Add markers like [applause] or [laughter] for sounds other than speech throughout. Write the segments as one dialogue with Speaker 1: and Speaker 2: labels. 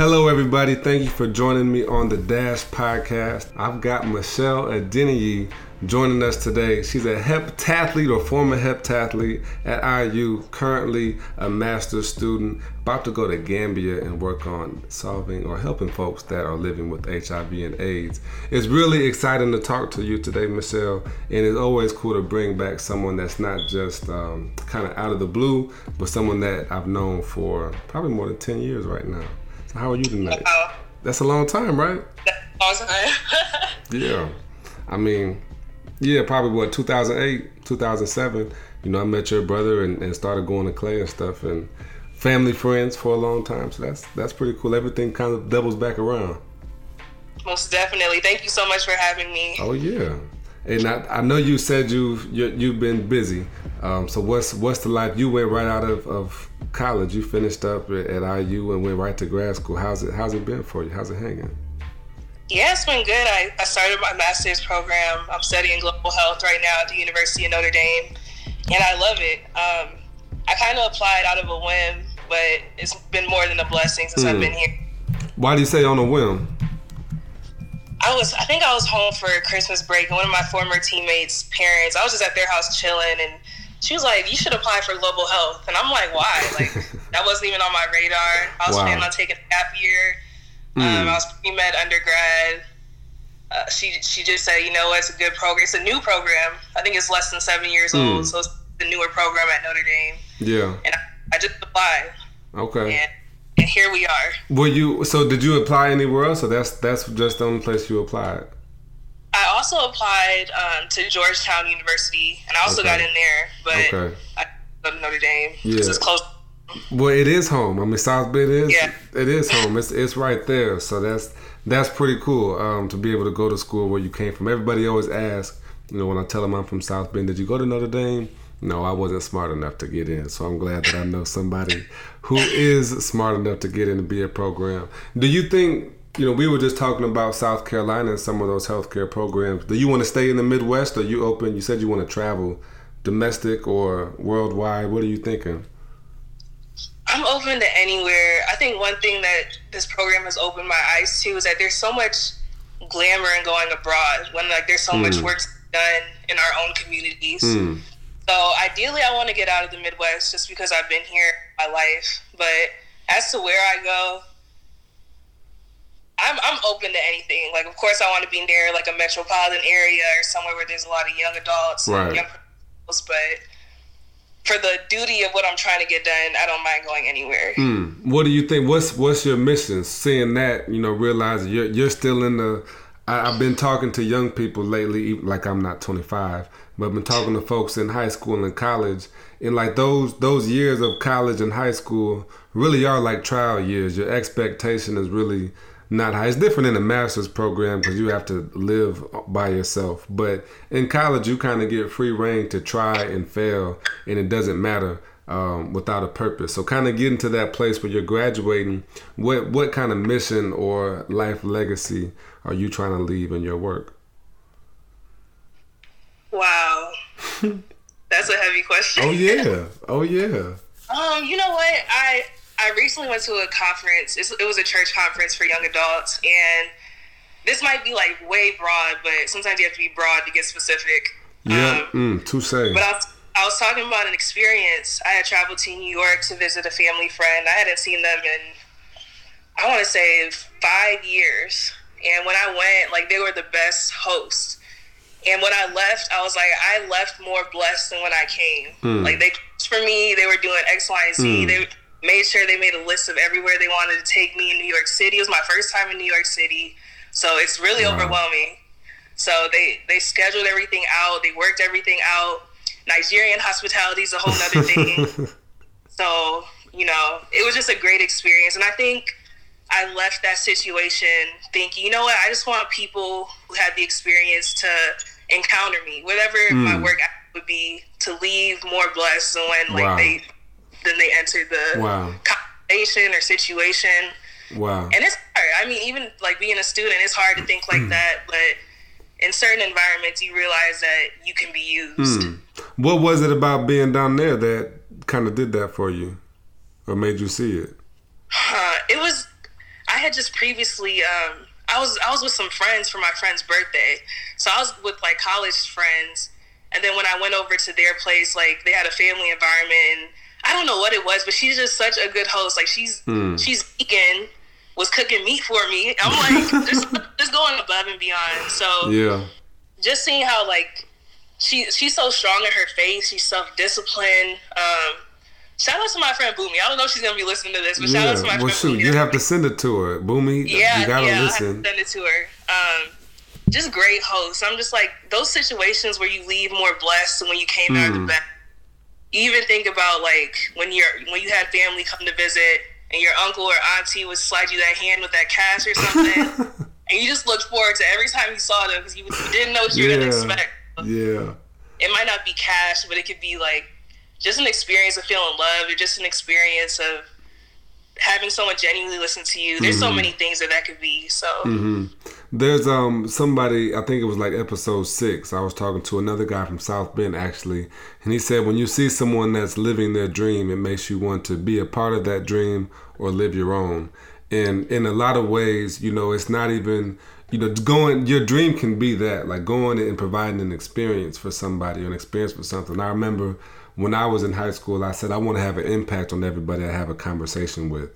Speaker 1: Hello, everybody. Thank you for joining me on the Dash podcast. I've got Michelle Adeniyi joining us today. She's a heptathlete or former heptathlete at IU, currently a master's student, about to go to Gambia and work on solving or helping folks that are living with HIV and AIDS. It's really exciting to talk to you today, Michelle, and it's always cool to bring back someone that's not just um, kind of out of the blue, but someone that I've known for probably more than 10 years right now. How are you tonight?
Speaker 2: Wow.
Speaker 1: That's a long time, right?
Speaker 2: Long time. [laughs]
Speaker 1: Yeah. I mean, yeah, probably what 2008, 2007. You know, I met your brother and, and started going to clay and stuff, and family friends for a long time. So that's that's pretty cool. Everything kind of doubles back around.
Speaker 2: Most definitely. Thank you so much for having me.
Speaker 1: Oh yeah, and I, I know you said you've you, you've been busy. Um, so what's what's the life? You went right out of, of college. You finished up at, at IU and went right to grad school. How's it How's it been for you? How's it hanging?
Speaker 2: Yeah, it's been good. I, I started my master's program. I'm studying global health right now at the University of Notre Dame, and I love it. Um, I kind of applied out of a whim, but it's been more than a blessing since I've been here.
Speaker 1: Why do you say on a whim?
Speaker 2: I was, I think I was home for Christmas break, and one of my former teammates' parents, I was just at their house chilling, and she was like, "You should apply for global health," and I'm like, "Why?" Like [laughs] that wasn't even on my radar. I was
Speaker 1: Wow.
Speaker 2: planning on taking a gap year. Um, I was pre med undergrad. Uh, she she just said, "You know, it's a good program. It's a new program. I think it's less than seven years old, so it's the newer program at Notre Dame."
Speaker 1: Yeah.
Speaker 2: And I, I just applied,
Speaker 1: Okay.
Speaker 2: and and here we are.
Speaker 1: Were you so? Did you apply anywhere else, or that's that's just the only place you applied?
Speaker 2: I also applied um, to Georgetown University, and I also
Speaker 1: Okay.
Speaker 2: got in there, but
Speaker 1: Okay.
Speaker 2: I to Notre Dame because
Speaker 1: Yeah.
Speaker 2: it's close.
Speaker 1: Well, it is home. I mean, South Bend is.
Speaker 2: Yeah.
Speaker 1: It is home. It's it's right there. So that's that's pretty cool. Um, to be able to go to school where you came from. Everybody always asks, you know, when I tell them I'm from South Bend, did you go to Notre Dame? No, I wasn't smart enough to get in. So I'm glad that I know somebody who is smart enough to get in and be a program. Do you think? You know, we were just talking about South Carolina and some of those healthcare programs. Do you want to stay in the Midwest, or you open? You said you want to travel, domestic or worldwide. What are you thinking?
Speaker 2: I'm open to anywhere. I think one thing that this program has opened my eyes to is that there's so much glamour in going abroad when like there's so much work done in our own communities.
Speaker 1: Hmm.
Speaker 2: So ideally, I want to get out of the Midwest just because I've been here my life. But as to where I go, I'm I'm open to anything. Like, of course, I want to be near like a metropolitan area or somewhere where there's a lot of young adults,
Speaker 1: Right.
Speaker 2: young. But for the duty of what I'm trying to get done, I don't mind going anywhere.
Speaker 1: Hmm. What do you think? What's what's your mission? Seeing that, you know, realizing you're you're still in the. I, I've been talking to young people lately, even- like I'm not 25, but I've been talking to folks in high school and college, and like those those years of college and high school really are like trial years. Your expectation is really not high. It's different in a master's program because you have to live by yourself. But in college, you kind of get free reign to try and fail, and it doesn't matter um, without a purpose. So, kind of getting to that place where you're graduating. What what kind of mission or life legacy are you trying to leave in your work?
Speaker 2: Wow, that's a heavy question.
Speaker 1: Oh yeah, oh yeah.
Speaker 2: Um, you know what? I I recently went to a conference. It was a church conference for young adults, and this might be like way broad, but sometimes you have to be broad to get specific.
Speaker 1: Yeah,
Speaker 2: Um,
Speaker 1: mm, touche.
Speaker 2: but I was, I was talking about an experience. I had traveled to New York to visit a family friend. I hadn't seen them in, I want to say, five years. And when I went, like, they were the best hosts. And when I left, I was like, I left more blessed than when I came. Like, they, for me, they were doing X, Y, and Z. They made sure they made a list of everywhere they wanted to take me in New York City. It was my first time in New York City. So it's really
Speaker 1: Wow.
Speaker 2: overwhelming. So they they scheduled everything out. They worked everything out. Nigerian hospitality is a whole other thing. [laughs] so you know, it was just a great experience, and I think I left that situation thinking, you know what, I just want people who had the experience to encounter me, whatever my hmm. work would be, to leave more blessed than when like they than they entered the
Speaker 1: Wow.
Speaker 2: conversation or situation
Speaker 1: Wow.
Speaker 2: and it's hard. I mean, even like being a student, it's hard to think like that. But in certain environments, you realize that you can be used.
Speaker 1: Hmm. What was it about being down there that kind of did that for you, or made you see it?
Speaker 2: Uh, it was. I had just previously. Um, I was I was with some friends for my friend's birthday, so I was with like college friends, and then when I went over to their place, like they had a family environment. And I don't know what it was, but she's just such a good host. Like she's
Speaker 1: Hmm.
Speaker 2: she's vegan, was cooking meat for me. I'm like [laughs] just just going above and beyond. So
Speaker 1: Yeah.
Speaker 2: just seeing how like she she's so strong in her faith. She's self disciplined. Um, shout out to my friend Boomy. I don't know if she's gonna be listening to this, but shout out to my
Speaker 1: Well,
Speaker 2: friend
Speaker 1: shoot,
Speaker 2: Boomy.
Speaker 1: you have to send it to her, Boomy.
Speaker 2: yeah,
Speaker 1: you gotta
Speaker 2: yeah,
Speaker 1: listen.
Speaker 2: I have to send it to her. Um, just great host. I'm just like those situations where you leave more blessed than when you came out of
Speaker 1: Mm.
Speaker 2: the back. Even think about like when you're when you had family come to visit and your uncle or auntie would slide you that hand with that cash or something, [laughs] and you just looked forward to every time you saw them because you, you didn't know what you were gonna expect.
Speaker 1: yeah.
Speaker 2: It might not be cash, but it could be like just an experience of feeling love or just an experience of having someone genuinely listen to you. There's so
Speaker 1: Mhm.
Speaker 2: many things that that could be. So.
Speaker 1: hmm There's um somebody I think it was like episode six. I was talking to another guy from South Bend actually, and he said when you see someone that's living their dream, it makes you want to be a part of that dream or live your own. And in a lot of ways, you know, it's not even you know going. Your dream can be that, like going and providing an experience for somebody, an experience for something. I remember when I was in high school, I said I want to have an impact on everybody I have a conversation with.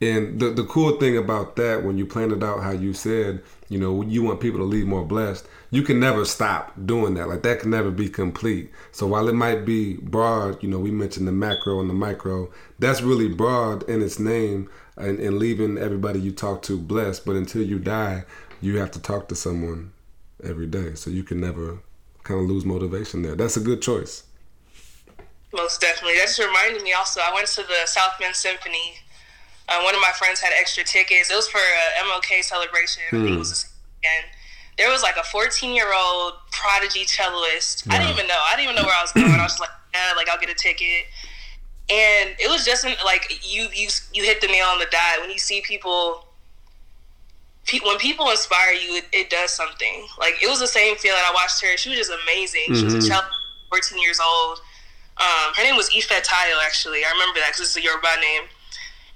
Speaker 1: And the the cool thing about that, when you plan it out how you said, you know, you want people to leave more blessed, you can never stop doing that. Like that can never be complete. So while it might be broad, you know, we mentioned the macro and the micro, that's really broad in its name and, and leaving everybody you talk to blessed. But until you die, you have to talk to someone every day. So you can never kind of lose motivation there. That's a good choice.
Speaker 2: Most definitely. That just reminded me also, I went to the South Bend Symphony. Uh, one of my friends had extra tickets. It was for a MLK celebration. It was this weekend. There was like a 14 year old prodigy celloist. I didn't even know. I didn't even know where I was going. I was just like, [clears throat] yeah, like I'll get a ticket. And it was just an, like you you you hit the nail on the dot when you see people. pe- When people inspire you, it, it does something. Like it was the same feeling. I watched her; she was just amazing. She was a
Speaker 1: Mhm.
Speaker 2: child, 14 years old. Um, her name was Ife Tayo, actually. I remember that because it's a Yoruba name.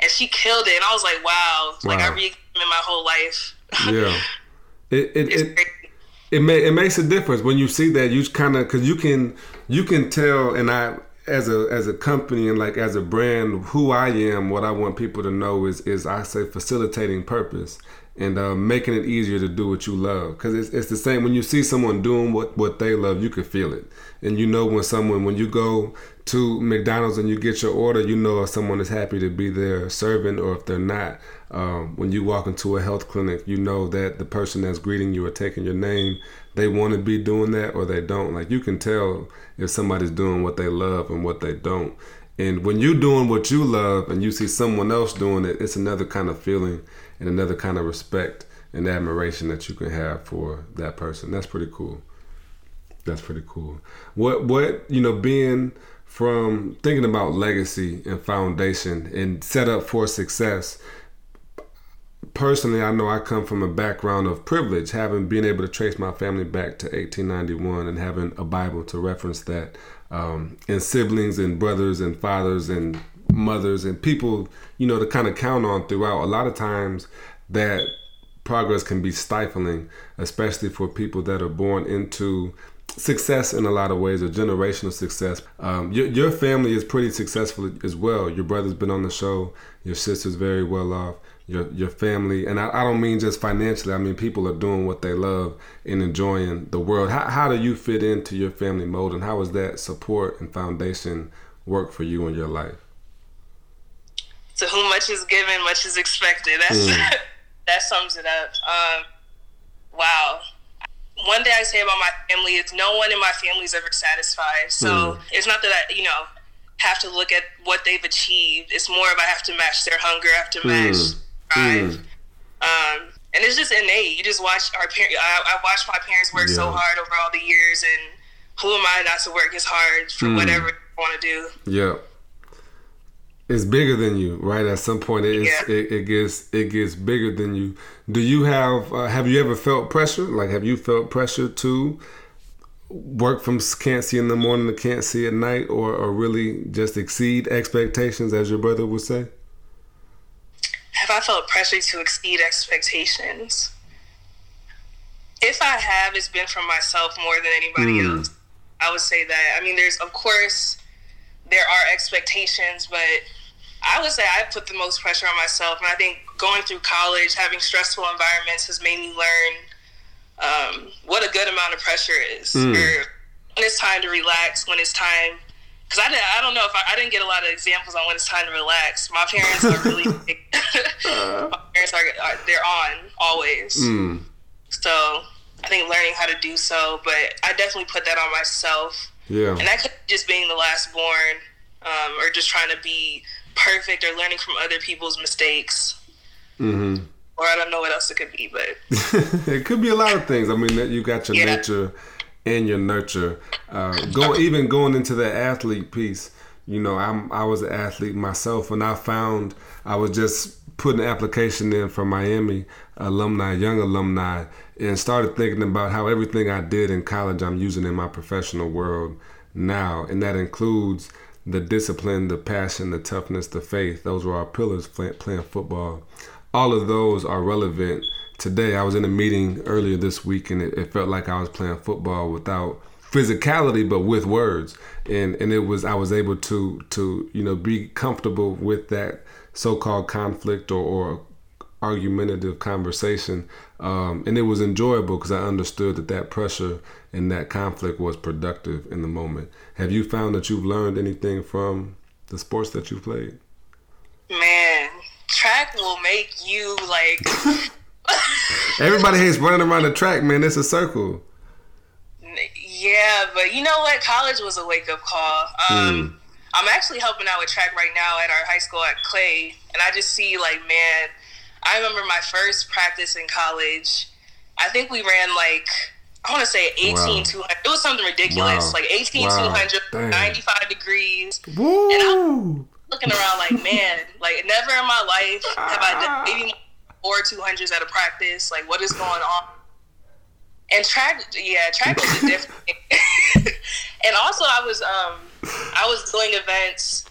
Speaker 2: And she killed it. And I was like, wow. Like, I
Speaker 1: Wow.
Speaker 2: read in my whole life. [laughs]
Speaker 1: Yeah. It it, it, it may it makes a difference when you see that you kind of because you can you can tell and I as a as a company and like as a brand who I am what I want people to know is is I say facilitating purpose and uh, making it easier to do what you love because it's, it's the same when you see someone doing what what they love you can feel it and you know when someone when you go to McDonald's and you get your order you know if someone is happy to be there serving or if they're not um, when you walk into a health clinic, you know that the person that's greeting you or taking your name, they want to be doing that or they don't. Like you can tell if somebody's doing what they love and what they don't. And when you're doing what you love and you see someone else doing it, it's another kind of feeling and another kind of respect and admiration that you can have for that person. That's pretty cool. That's pretty cool. What what you know, being from thinking about legacy and foundation and set up for success personally, I know I come from a background of privilege, having been able to trace my family back to 1891 and having a Bible to reference that, um, and siblings and brothers and fathers and mothers and people, you know, to kind of count on throughout. A lot of times that progress can be stifling, especially for people that are born into success in a lot of ways, or generational success. Um, your, your family is pretty successful as well. Your brother's been on the show. Your sister's very well off. Your your family, and I, I don't mean just financially. I mean people are doing what they love and enjoying the world. How, how do you fit into your family mold, and how does that support and foundation work for you in your life?
Speaker 2: To whom much is given, much is expected. That's
Speaker 1: Mm. [laughs]
Speaker 2: that sums it up. Um, wow. One thing I say about my family is no one in my family is ever satisfied. So
Speaker 1: Mm.
Speaker 2: it's not that I, you know, have to look at what they've achieved. It's more of I have to match their hunger, I have to match
Speaker 1: Mm.
Speaker 2: drive. Um, and it's just innate. You just watch our parents. I, I watched my parents work so hard over all the years, and who am I not to work as hard for
Speaker 1: Mm.
Speaker 2: whatever I want to do?
Speaker 1: Yeah. it's bigger than you, right? At some point, it, yeah. it, it gets it gets bigger than you. Do you have uh, have you ever felt pressure? Like, have you felt pressure to work from can't see in the morning to can't see at night, or or really just exceed expectations, as your brother would say?
Speaker 2: Have I felt pressure to exceed expectations? If I have, it's been from myself more than anybody mm. else. I would say that. I mean, there's of course there are expectations, but I would say I put the most pressure on myself. And I think going through college, having stressful environments has made me learn um, what a good amount of pressure is. Mm. when it's time to relax, when it's time. Because I, I don't know if I, I, didn't get a lot of examples on when it's time to relax. My parents are really, [laughs] [laughs] my parents are, are, they're on always. Mm. So I think learning how to do so, but I definitely put that on myself.
Speaker 1: Yeah.
Speaker 2: And that could just being the last born, um, or just trying to be perfect, or learning from other people's mistakes. Mm-hmm. Or I don't know what else it could be, but [laughs]
Speaker 1: it could be a lot of things. I mean, you got your yeah. nature and your nurture. Uh, go even going into the athlete piece. You know, I'm I was an athlete myself, and I found I was just putting an application in for Miami alumni, young alumni, and started thinking about how everything I did in college I'm using in my professional world now, and that includes the discipline, the passion, the toughness, the faith. Those were our pillars playing football. All of those are relevant today. I was in a meeting earlier this week, and it, it felt like I was playing football without physicality, but with words, and and it was I was able to to you know be comfortable with that so-called conflict or, or argumentative conversation um, and it was enjoyable because i understood that that pressure and that conflict was productive in the moment. Have you found that you've learned anything from the sports that you've played?
Speaker 2: Man track will make you like [laughs]
Speaker 1: everybody hates running around the track man. It's a circle.
Speaker 2: Yeah but you know what? College was a wake-up call. Um, mm I'm actually helping out with track right now at our high school at Clay, and I just see like, man, I remember my first practice in college. I think we ran like I want to say 18 wow. 200. It was something ridiculous, wow. like 18 wow. 200, 95 degrees. Woo. And I'm looking around like, man, like never in my life have I done maybe four 200s at a practice. Like, what is going on? And track, yeah, track was a different. [laughs] [laughs] and also, I was um I was doing events.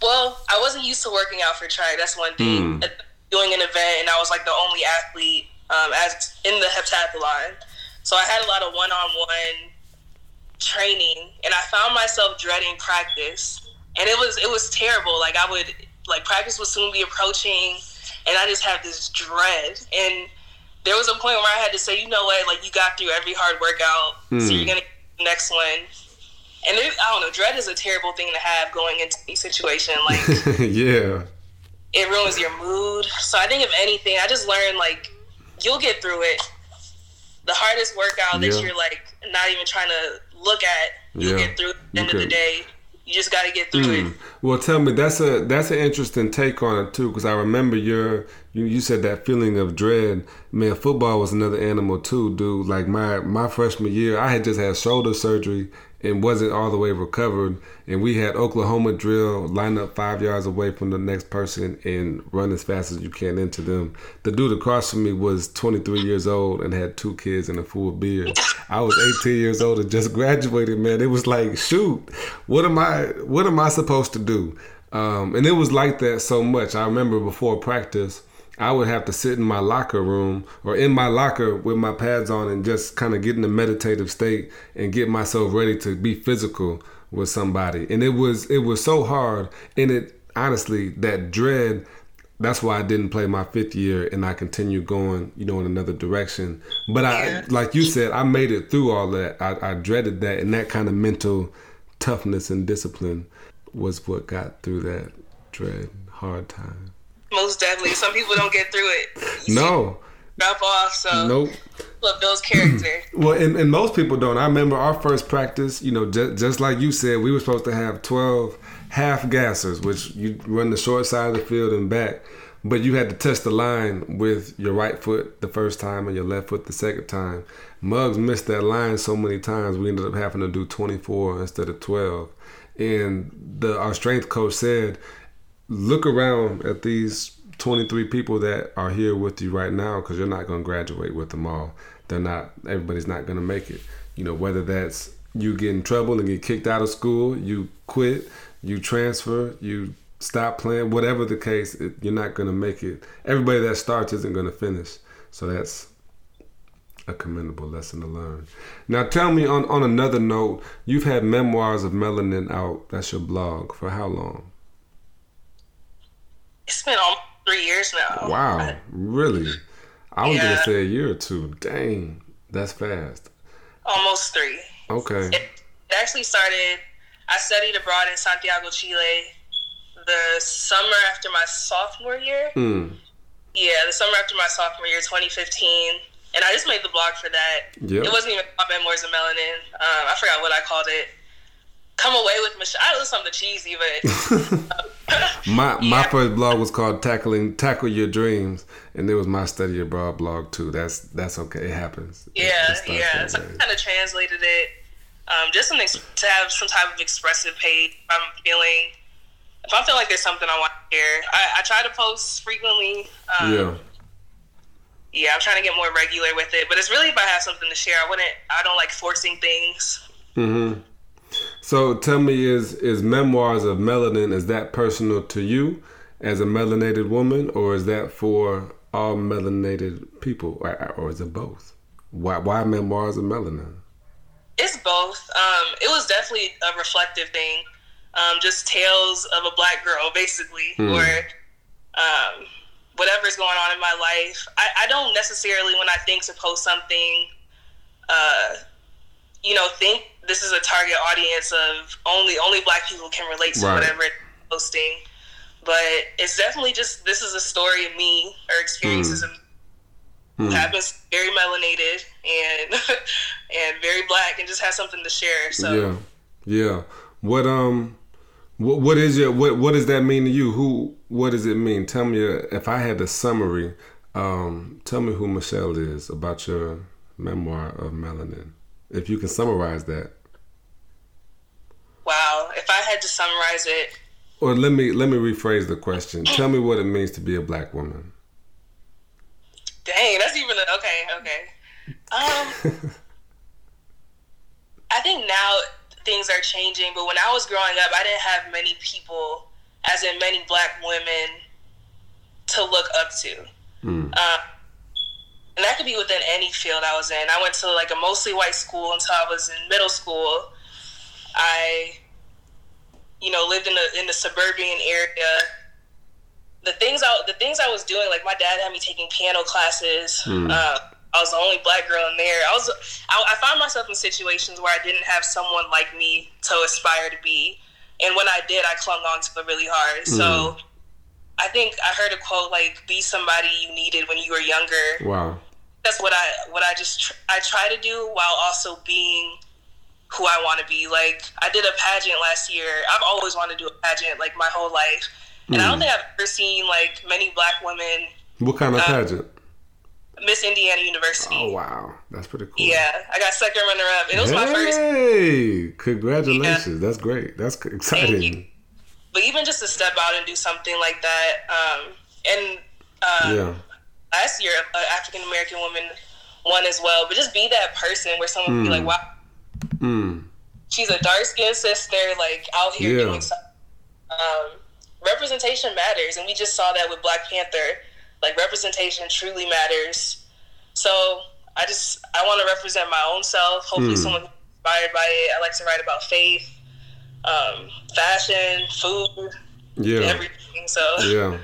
Speaker 2: Well, I wasn't used to working out for track. That's one thing. Mm. Doing an event, and I was like the only athlete um, as in the heptathlon. So I had a lot of one-on-one training, and I found myself dreading practice, and it was it was terrible. Like I would like practice would soon be approaching, and I just had this dread. And there was a point where I had to say, you know what, like you got through every hard workout, mm. so hmm. you're gonna get the next one and it, I don't know, dread is a terrible thing to have going into a situation. Like, [laughs]
Speaker 1: yeah,
Speaker 2: it ruins your mood. So I think if anything, I just learned like you'll get through it. The hardest workout yeah. that you're like not even trying to look at, you'll yeah. get through. At the end okay. of the day, you just got to get through mm. it.
Speaker 1: Well, tell me that's a that's an interesting take on it too, because I remember your you, you said that feeling of dread. Man, football was another animal too, dude. Like my my freshman year, I had just had shoulder surgery and wasn't all the way recovered. And we had Oklahoma drill, line up five yards away from the next person and run as fast as you can into them. The dude across from me was 23 years old and had two kids and a full beard. I was 18 years old and just [laughs] graduated, man. It was like, shoot, what am I, what am I supposed to do? Um, and it was like that so much. I remember before practice, I would have to sit in my locker room or in my locker with my pads on and just kind of get in a meditative state and get myself ready to be physical with somebody. And it was it was so hard. And it honestly that dread. That's why I didn't play my fifth year and I continued going, you know, in another direction. But I, like you said, I made it through all that. I, I dreaded that, and that kind of mental toughness and discipline was what got through that dread hard time.
Speaker 2: Most definitely. Some people don't get through it.
Speaker 1: You no.
Speaker 2: Drop off. So
Speaker 1: nope.
Speaker 2: What builds character. [clears throat]
Speaker 1: well, and, and most people don't. I remember our first practice. You know, just, just like you said, we were supposed to have twelve half gassers, which you run the short side of the field and back. But you had to test the line with your right foot the first time and your left foot the second time. Muggs missed that line so many times, we ended up having to do 24 instead of 12. And the our strength coach said, look around at these 23 people that are here with you right now because you're not going to graduate with them all. They're not, everybody's not going to make it. You know, whether that's you get in trouble and get kicked out of school, you quit, you transfer, you stop playing, whatever the case, it, you're not going to make it. Everybody that starts isn't going to finish. So that's a commendable lesson to learn. Now, tell me on, on another note, you've had Memoirs of Melanin out. That's your blog. For how long?
Speaker 2: It's been almost three years now.
Speaker 1: Wow, really? I was yeah. gonna say a year or two. Dang, that's fast.
Speaker 2: Almost three.
Speaker 1: Okay.
Speaker 2: It actually started. I studied abroad in Santiago, Chile, the summer after my sophomore year.
Speaker 1: Mm.
Speaker 2: Yeah, the summer after my sophomore year, 2015 and I just made the blog for that. Yep. It wasn't even called Memoirs of Melanin. Um, I forgot what I called it. Come away with Michelle. I was something cheesy, but [laughs] [laughs]
Speaker 1: my yeah. my first blog was called Tackling Tackle Your Dreams, and it was my study abroad blog too. That's that's okay. It happens.
Speaker 2: Yeah, it yeah. So I kind of translated it. Um, just something to have some type of expressive page. If I'm feeling, if I feel like there's something I want to share, I, I try to post frequently. Um,
Speaker 1: yeah
Speaker 2: yeah, I'm trying to get more regular with it. But it's really if I have something to share. I wouldn't. I don't like forcing things.
Speaker 1: Mm-hmm. So tell me, is is memoirs of melanin is that personal to you as a melanated woman, or is that for all melanated people, or, or is it both? Why why memoirs of melanin?
Speaker 2: It's both. Um, it was definitely a reflective thing. Um, just tales of a black girl, basically, mm. or um, whatever's going on in my life. I, I don't necessarily, when I think to post something, uh, know, think this is a target audience of only only black people can relate to right. whatever it's posting. But it's definitely just this is a story of me or experiences mm. of mm. happens very melanated and [laughs] and very black and just has something to share. So
Speaker 1: yeah, yeah. What um what, what is your what what does that mean to you? Who what does it mean? Tell me uh, if I had a summary. Um, tell me who Michelle is about your memoir of melanin. If you can summarize that.
Speaker 2: Wow, if I had to summarize it.
Speaker 1: Or let me let me rephrase the question. [clears throat] Tell me what it means to be a black woman.
Speaker 2: Dang, that's even a, okay. Okay. Um, [laughs] I think now things are changing. But when I was growing up, I didn't have many people, as in many black women, to look up to. Mm. Uh, and that could be within any field I was in. I went to like a mostly white school until I was in middle school. I, you know, lived in the in the suburban area. The things I the things I was doing, like my dad had me taking piano classes. Mm. Uh, I was the only black girl in there. I was I, I found myself in situations where I didn't have someone like me to aspire to be, and when I did, I clung on to it really hard. Mm. So I think I heard a quote like "Be somebody you needed when you were younger."
Speaker 1: Wow,
Speaker 2: that's what I what I just tr- I try to do while also being who I want to be. Like I did a pageant last year. I've always wanted to do a pageant like my whole life, and mm. I don't think I've ever seen like many black women.
Speaker 1: What kind of uh, pageant?
Speaker 2: Miss Indiana University.
Speaker 1: Oh wow, that's pretty cool.
Speaker 2: Yeah, I got second runner up, and it was hey, my first.
Speaker 1: Hey, congratulations! Yeah. That's great. That's exciting.
Speaker 2: But even just to step out and do something like that, um, and um, yeah. Last year, an African American woman won as well. But just be that person where someone mm. be like, hmm. "Wow,
Speaker 1: mm.
Speaker 2: she's a dark skinned sister, like out here yeah. doing something." Um, representation matters, and we just saw that with Black Panther like representation truly matters. So I just I want to represent my own self. Hopefully, mm. someone inspired by it. I like to write about faith, um, fashion, food,
Speaker 1: yeah,
Speaker 2: everything. So
Speaker 1: yeah,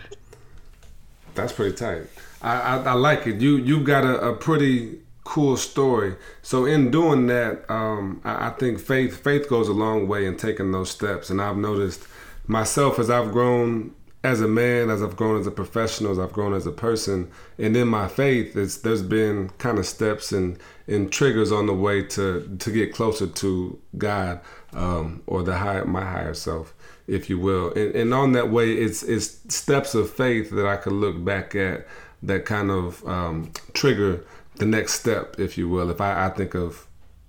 Speaker 1: [laughs] that's pretty tight. I, I, I like it. You you got a, a, pretty cool story. So in doing that, um, I, I think faith faith goes a long way in taking those steps. And I've noticed myself as I've grown as a man, as I've grown as a professional, as I've grown as a person, and in my faith, it's there's been kind of steps and and triggers on the way to to get closer to God um, or the higher my higher self, if you will. And, and on that way, it's it's steps of faith that I could look back at that kind of um, trigger the next step, if you will. If I, I think of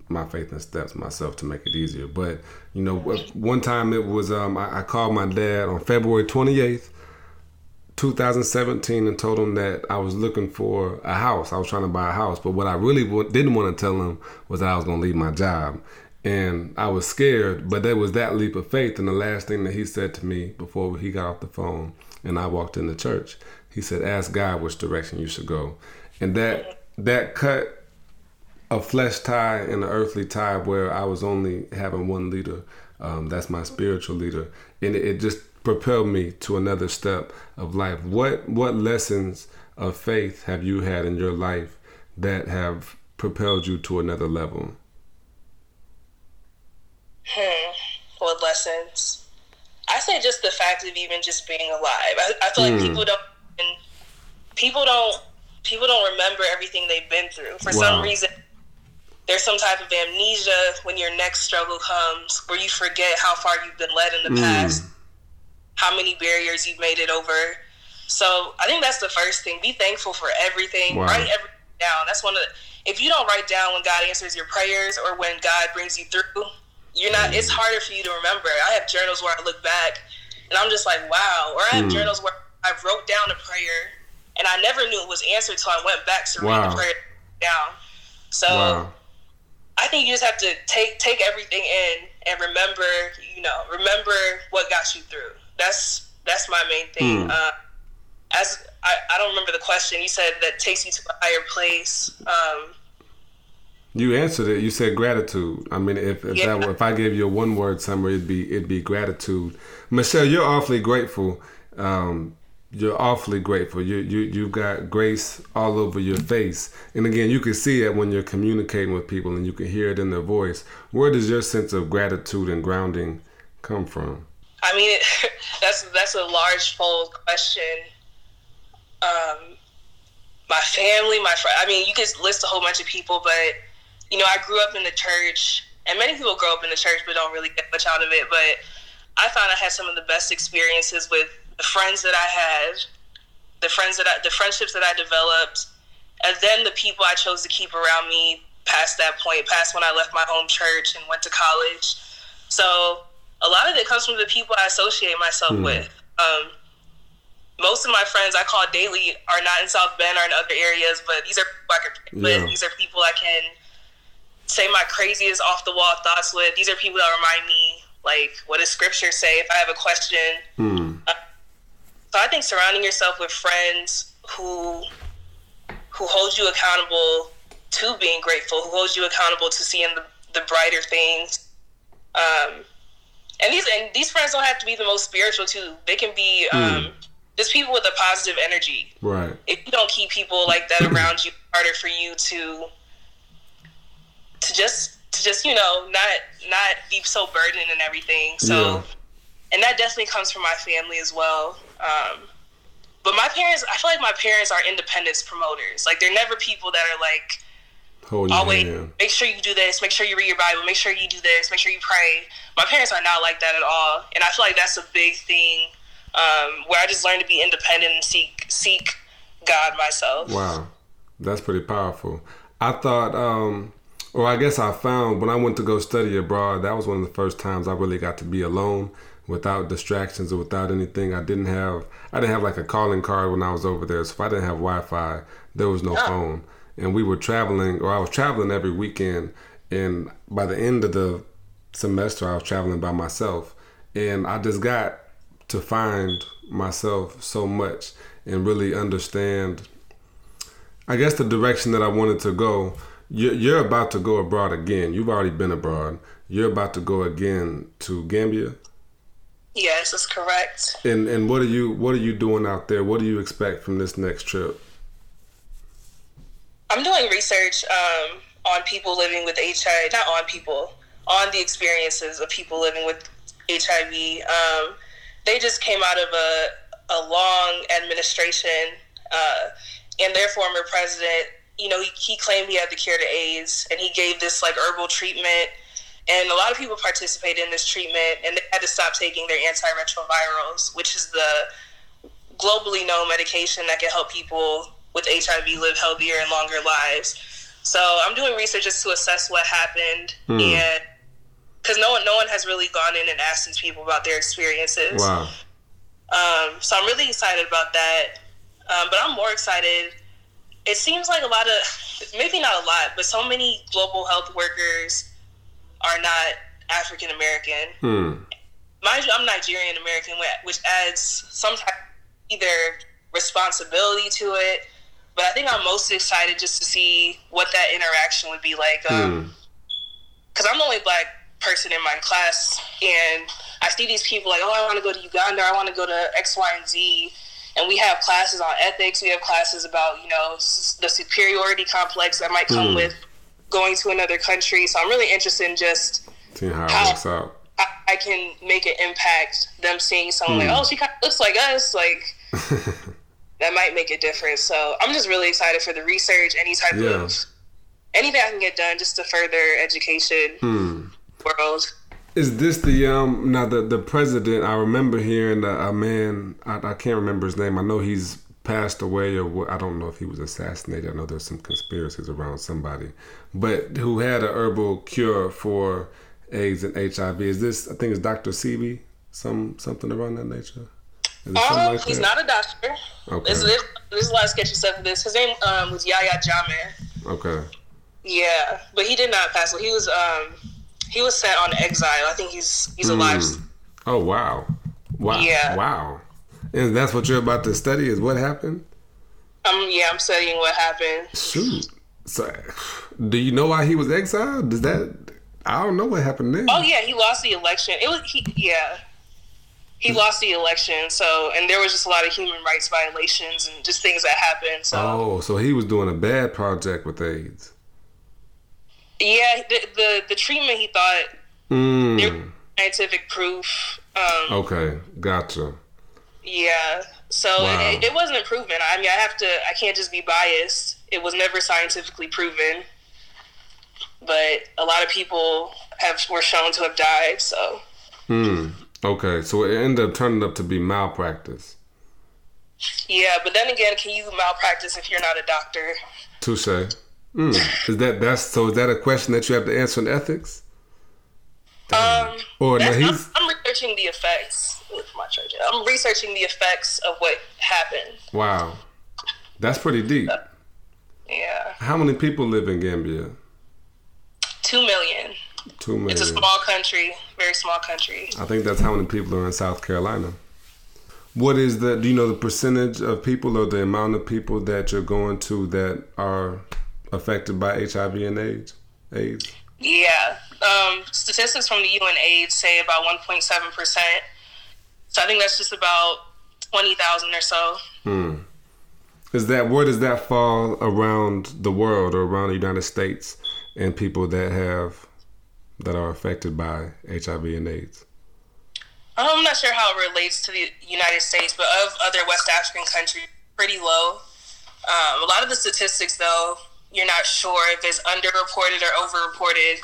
Speaker 1: my faith in steps myself to make it easier. But you know, one time it was um, I, I called my dad on February twenty eighth. 2017 and told him that I was looking for a house. I was trying to buy a house, but what I really didn't want to tell him was that I was going to leave my job. And I was scared, but there was that leap of faith. And the last thing that he said to me before he got off the phone and I walked in the church, he said, "Ask God which direction you should go." And that that cut a flesh tie and an earthly tie where I was only having one leader. Um, that's my spiritual leader, and it, it just propelled me to another step of life. What what lessons of faith have you had in your life that have propelled you to another level?
Speaker 2: Hmm. What lessons? I say just the fact of even just being alive. I, I feel like hmm. people don't people don't people don't remember everything they've been through. For wow. some reason, there's some type of amnesia when your next struggle comes, where you forget how far you've been led in the mm. past, how many barriers you've made it over. So I think that's the first thing. Be thankful for everything. Wow. Write everything down. That's one of the. If you don't write down when God answers your prayers or when God brings you through, you're not. It's harder for you to remember. I have journals where I look back, and I'm just like, wow. Or I have mm. journals where I wrote down a prayer, and I never knew it was answered until I went back to wow. read the prayer down. So wow. I think you just have to take take everything in and remember, you know, remember what got you through. That's that's my main thing. Mm. Uh, as I, I don't remember the question you said that takes you to a higher place. Um,
Speaker 1: you answered it. You said gratitude. I mean, if if, yeah. that, if I gave you a one word summary, it'd be it'd be gratitude. Michelle, you're awfully grateful. Um, you're awfully grateful. You you you've got grace all over your face, and again, you can see it when you're communicating with people, and you can hear it in their voice. Where does your sense of gratitude and grounding come from?
Speaker 2: I mean, [laughs] that's that's a large fold question. Um, my family, my friend. I mean, you could list a whole bunch of people, but you know, I grew up in the church, and many people grow up in the church but don't really get much out of it. But I found I had some of the best experiences with the friends that I had, the friends that I, the friendships that I developed, and then the people I chose to keep around me past that point, past when I left my home church and went to college. So a lot of it comes from the people I associate myself mm. with. Um, most of my friends I call daily are not in South Bend or in other areas, but these are people I can yeah. These are people I can say my craziest off the wall thoughts with. These are people that remind me, like, what does scripture say if I have a question? Hmm. Uh, so I think surrounding yourself with friends who who hold you accountable to being grateful, who hold you accountable to seeing the, the brighter things. Um, and these and these friends don't have to be the most spiritual too. They can be um, hmm. just people with a positive energy.
Speaker 1: Right.
Speaker 2: If you don't keep people like that around you, harder for you to to just to just you know not not be so burdened and everything. So, yeah. and that definitely comes from my family as well. Um, but my parents, I feel like my parents are independence promoters. Like they're never people that are like always make sure you do this, make sure you read your Bible, make sure you do this, make sure you pray. My parents are not like that at all, and I feel like that's a big thing um, where I just learned to be independent and seek seek God myself.
Speaker 1: Wow, that's pretty powerful. I thought um, or I guess I found when I went to go study abroad, that was one of the first times I really got to be alone without distractions or without anything. I didn't have I didn't have like a calling card when I was over there. So if I didn't have Wi-Fi, there was no ah. phone. And we were traveling, or I was traveling every weekend. And by the end of the semester, I was traveling by myself. And I just got to find myself so much and really understand, I guess, the direction that I wanted to go you're about to go abroad again. You've already been abroad. You're about to go again to Gambia.
Speaker 2: Yes, that's correct.
Speaker 1: And and what are you what are you doing out there? What do you expect from this next trip?
Speaker 2: I'm doing research um, on people living with HIV. Not on people, on the experiences of people living with HIV. Um, they just came out of a a long administration, uh, and their former president you know, he, he claimed he had the cure to AIDS, and he gave this like herbal treatment. And a lot of people participated in this treatment, and they had to stop taking their antiretrovirals, which is the globally known medication that can help people with HIV live healthier and longer lives. So I'm doing research just to assess what happened, mm. and because no one, no one has really gone in and asked these people about their experiences.
Speaker 1: Wow.
Speaker 2: Um, so I'm really excited about that. Um, but I'm more excited. It seems like a lot of, maybe not a lot, but so many global health workers are not African American.
Speaker 1: Hmm.
Speaker 2: Mind you, I'm Nigerian American, which adds some type either responsibility to it. But I think I'm most excited just to see what that interaction would be like. Because um, hmm. I'm the only black person in my class, and I see these people like, oh, I want to go to Uganda, I want to go to X, Y, and Z. And we have classes on ethics. We have classes about, you know, the superiority complex that might come hmm. with going to another country. So I'm really interested in just
Speaker 1: seeing how, how it works out.
Speaker 2: I, I, can make an impact. Them seeing someone like, hmm. oh, she kind of looks like us, like [laughs] that might make a difference. So I'm just really excited for the research, any type yeah. of anything I can get done just to further education
Speaker 1: hmm.
Speaker 2: world.
Speaker 1: Is this the um now the the president? I remember hearing a, a man. I, I can't remember his name. I know he's passed away or what, I don't know if he was assassinated. I know there's some conspiracies around somebody, but who had a herbal cure for AIDS and HIV. Is this? I think it's Dr. Sebi, some something around that nature.
Speaker 2: Um, like he's that? not a doctor. Okay. There's, there's, there's, a lot of sketchy stuff this. His name um, was Yahya Jammeh.
Speaker 1: Okay.
Speaker 2: Yeah, but he did not pass. He was um he was sent on exile. I think he's he's alive. Mm.
Speaker 1: Oh wow. Wow.
Speaker 2: Yeah.
Speaker 1: Wow. And that's what you're about to study is what happened?
Speaker 2: Um yeah, I'm studying what happened.
Speaker 1: Shoot. So do you know why he was exiled? Does that I don't know what happened then.
Speaker 2: Oh yeah, he lost the election. It was he yeah. He lost the election, so and there was just a lot of human rights violations and just things that happened. So
Speaker 1: Oh, so he was doing a bad project with AIDS.
Speaker 2: Yeah, the the, the treatment he thought
Speaker 1: mm.
Speaker 2: scientific proof. Um,
Speaker 1: okay, gotcha.
Speaker 2: Yeah, so wow. it, it wasn't proven. I mean, I have to. I can't just be biased. It was never scientifically proven, but a lot of people have were shown to have died. So.
Speaker 1: Hmm. Okay, so it ended up turning up to be malpractice.
Speaker 2: Yeah, but then again, can you malpractice if you're not a doctor?
Speaker 1: Touche. Mm. Is that that's so? Is that a question that you have to answer in ethics?
Speaker 2: Um,
Speaker 1: or
Speaker 2: no. I'm, I'm, researching the effects. My church. I'm researching the effects of what happened.
Speaker 1: Wow, that's pretty deep.
Speaker 2: Yeah.
Speaker 1: How many people live in Gambia?
Speaker 2: Two million.
Speaker 1: Two million.
Speaker 2: It's a small country, very small country.
Speaker 1: I think that's how many people are in South Carolina. What is the? Do you know the percentage of people or the amount of people that you're going to that are affected by HIV and AIDS? AIDS.
Speaker 2: Yeah, um, statistics from the UN AIDS say about 1.7 percent. So I think that's just about 20,000 or so.
Speaker 1: Hmm. Is that where does that fall around the world or around the United States and people that have that are affected by HIV and AIDS?
Speaker 2: I'm not sure how it relates to the United States, but of other West African countries, pretty low. Um, a lot of the statistics, though, you're not sure if it's underreported or overreported,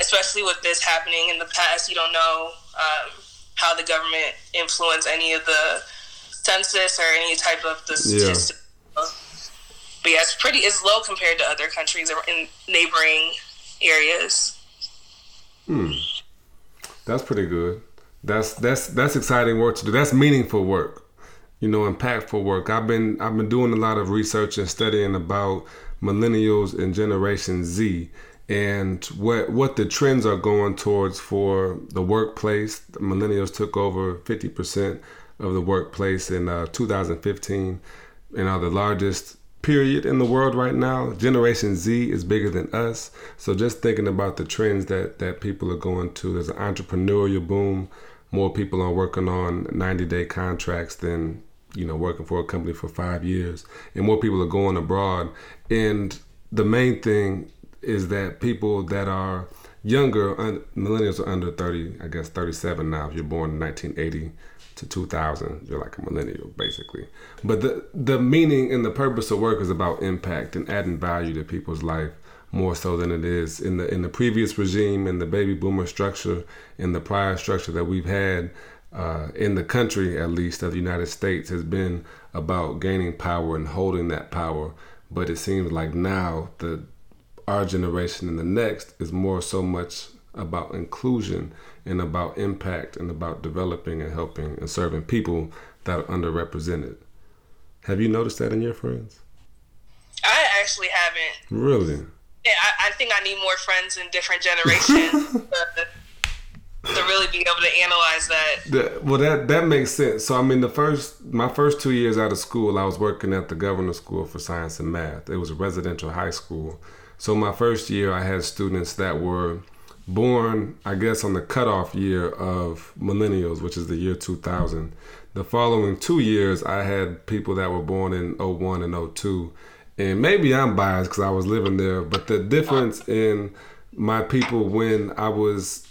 Speaker 2: especially with this happening in the past. You don't know um, how the government influence any of the census or any type of the statistics. Yeah. But yeah, it's pretty. It's low compared to other countries in neighboring areas.
Speaker 1: Hmm, that's pretty good. That's that's that's exciting work to do. That's meaningful work. You know, impactful work. I've been I've been doing a lot of research and studying about millennials and Generation Z and what what the trends are going towards for the workplace. The millennials took over 50% of the workplace in uh, 2015 and are the largest period in the world right now. Generation Z is bigger than us. So just thinking about the trends that that people are going to, there's an entrepreneurial boom. More people are working on 90 day contracts than you know, working for a company for five years, and more people are going abroad. And the main thing is that people that are younger, millennials are under 30, I guess 37 now. If you're born in 1980 to 2000, you're like a millennial basically. But the the meaning and the purpose of work is about impact and adding value to people's life more so than it is in the in the previous regime in the baby boomer structure in the prior structure that we've had uh, in the country, at least of the United States, has been about gaining power and holding that power. But it seems like now the our generation and the next is more so much about inclusion and about impact and about developing and helping and serving people that are underrepresented. Have you noticed that in your friends?
Speaker 2: I actually haven't.
Speaker 1: Really?
Speaker 2: Yeah, I, I think I need more friends in different generations [laughs] to, to really be able to analyze that.
Speaker 1: Well, that that makes sense. So, I mean, the first my first two years out of school, I was working at the Governor School for Science and Math. It was a residential high school. So, my first year, I had students that were born, I guess, on the cutoff year of millennials, which is the year 2000. The following two years, I had people that were born in 01 and 02 and maybe I'm biased because I was living there, but the difference in my people when I was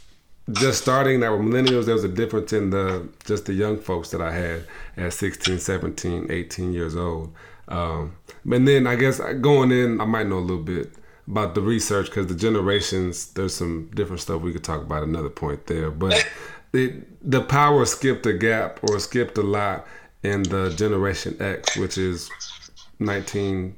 Speaker 1: just starting that were millennials, there was a difference in the just the young folks that I had at 16, 17, 18 years old. Um, and then I guess going in, I might know a little bit about the research because the generations, there's some different stuff we could talk about another point there. But [laughs] it, the power skipped a gap or skipped a lot in the Generation X, which is 19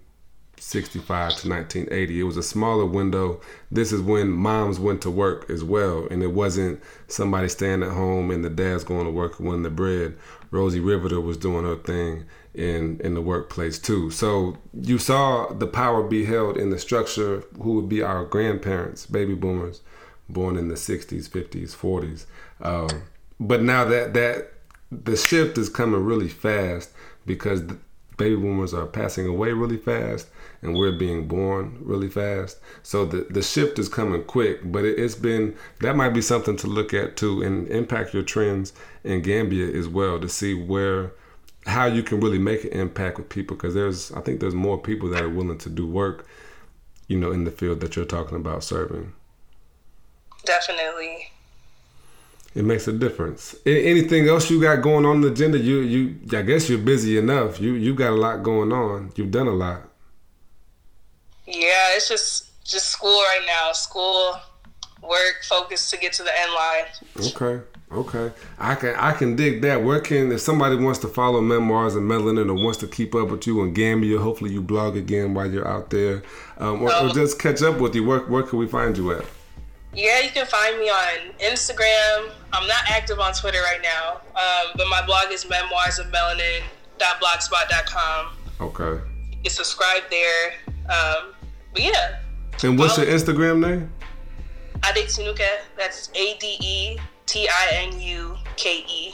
Speaker 1: 65 to 1980. It was a smaller window. This is when moms went to work as well, and it wasn't somebody staying at home and the dad's going to work and winning the bread. Rosie Riveter was doing her thing in in the workplace too. So you saw the power be held in the structure. Who would be our grandparents, baby boomers, born in the 60s, 50s, 40s. Um, but now that that the shift is coming really fast because baby boomers are passing away really fast and we're being born really fast. So the the shift is coming quick, but it, has been that might be something to look at too and impact your trends in Gambia as well to see where how you can really make an impact with people because there's I think there's more people that are willing to do work, you know, in the field that you're talking about serving.
Speaker 2: Definitely.
Speaker 1: It makes a difference. Anything else you got going on the agenda? You you I guess you're busy enough. You you got a lot going on. You've done a lot.
Speaker 2: Yeah, it's just just school right now. School, work, focus to get to the end line.
Speaker 1: Okay. Okay, I can I can dig that. Where can if somebody wants to follow memoirs of melanin or wants to keep up with you in Gambia? Hopefully you blog again while you're out there, um, or, um, or, just catch up with you. Where where can we find you at?
Speaker 2: Yeah, you can find me on Instagram. I'm not active on Twitter right now, um, but my blog is memoirsofmelanin.blogspot.com.
Speaker 1: Okay.
Speaker 2: You can subscribe there. Um, but yeah.
Speaker 1: And what's your Instagram name?
Speaker 2: Ade Tinuke. That's A D E T I N U K E.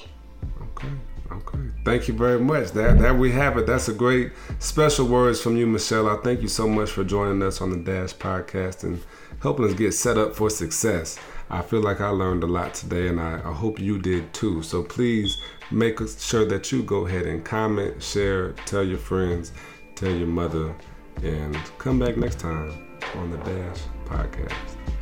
Speaker 1: Okay. Okay. Thank you very much. That that we have it. That's a great special words from you, Michelle. I thank you so much for joining us on the Dash podcast and helping us get set up for success. I feel like I learned a lot today, and I, I hope you did too. So please make sure that you go ahead and comment, share, tell your friends, tell your mother and come back next time on the Dash Podcast.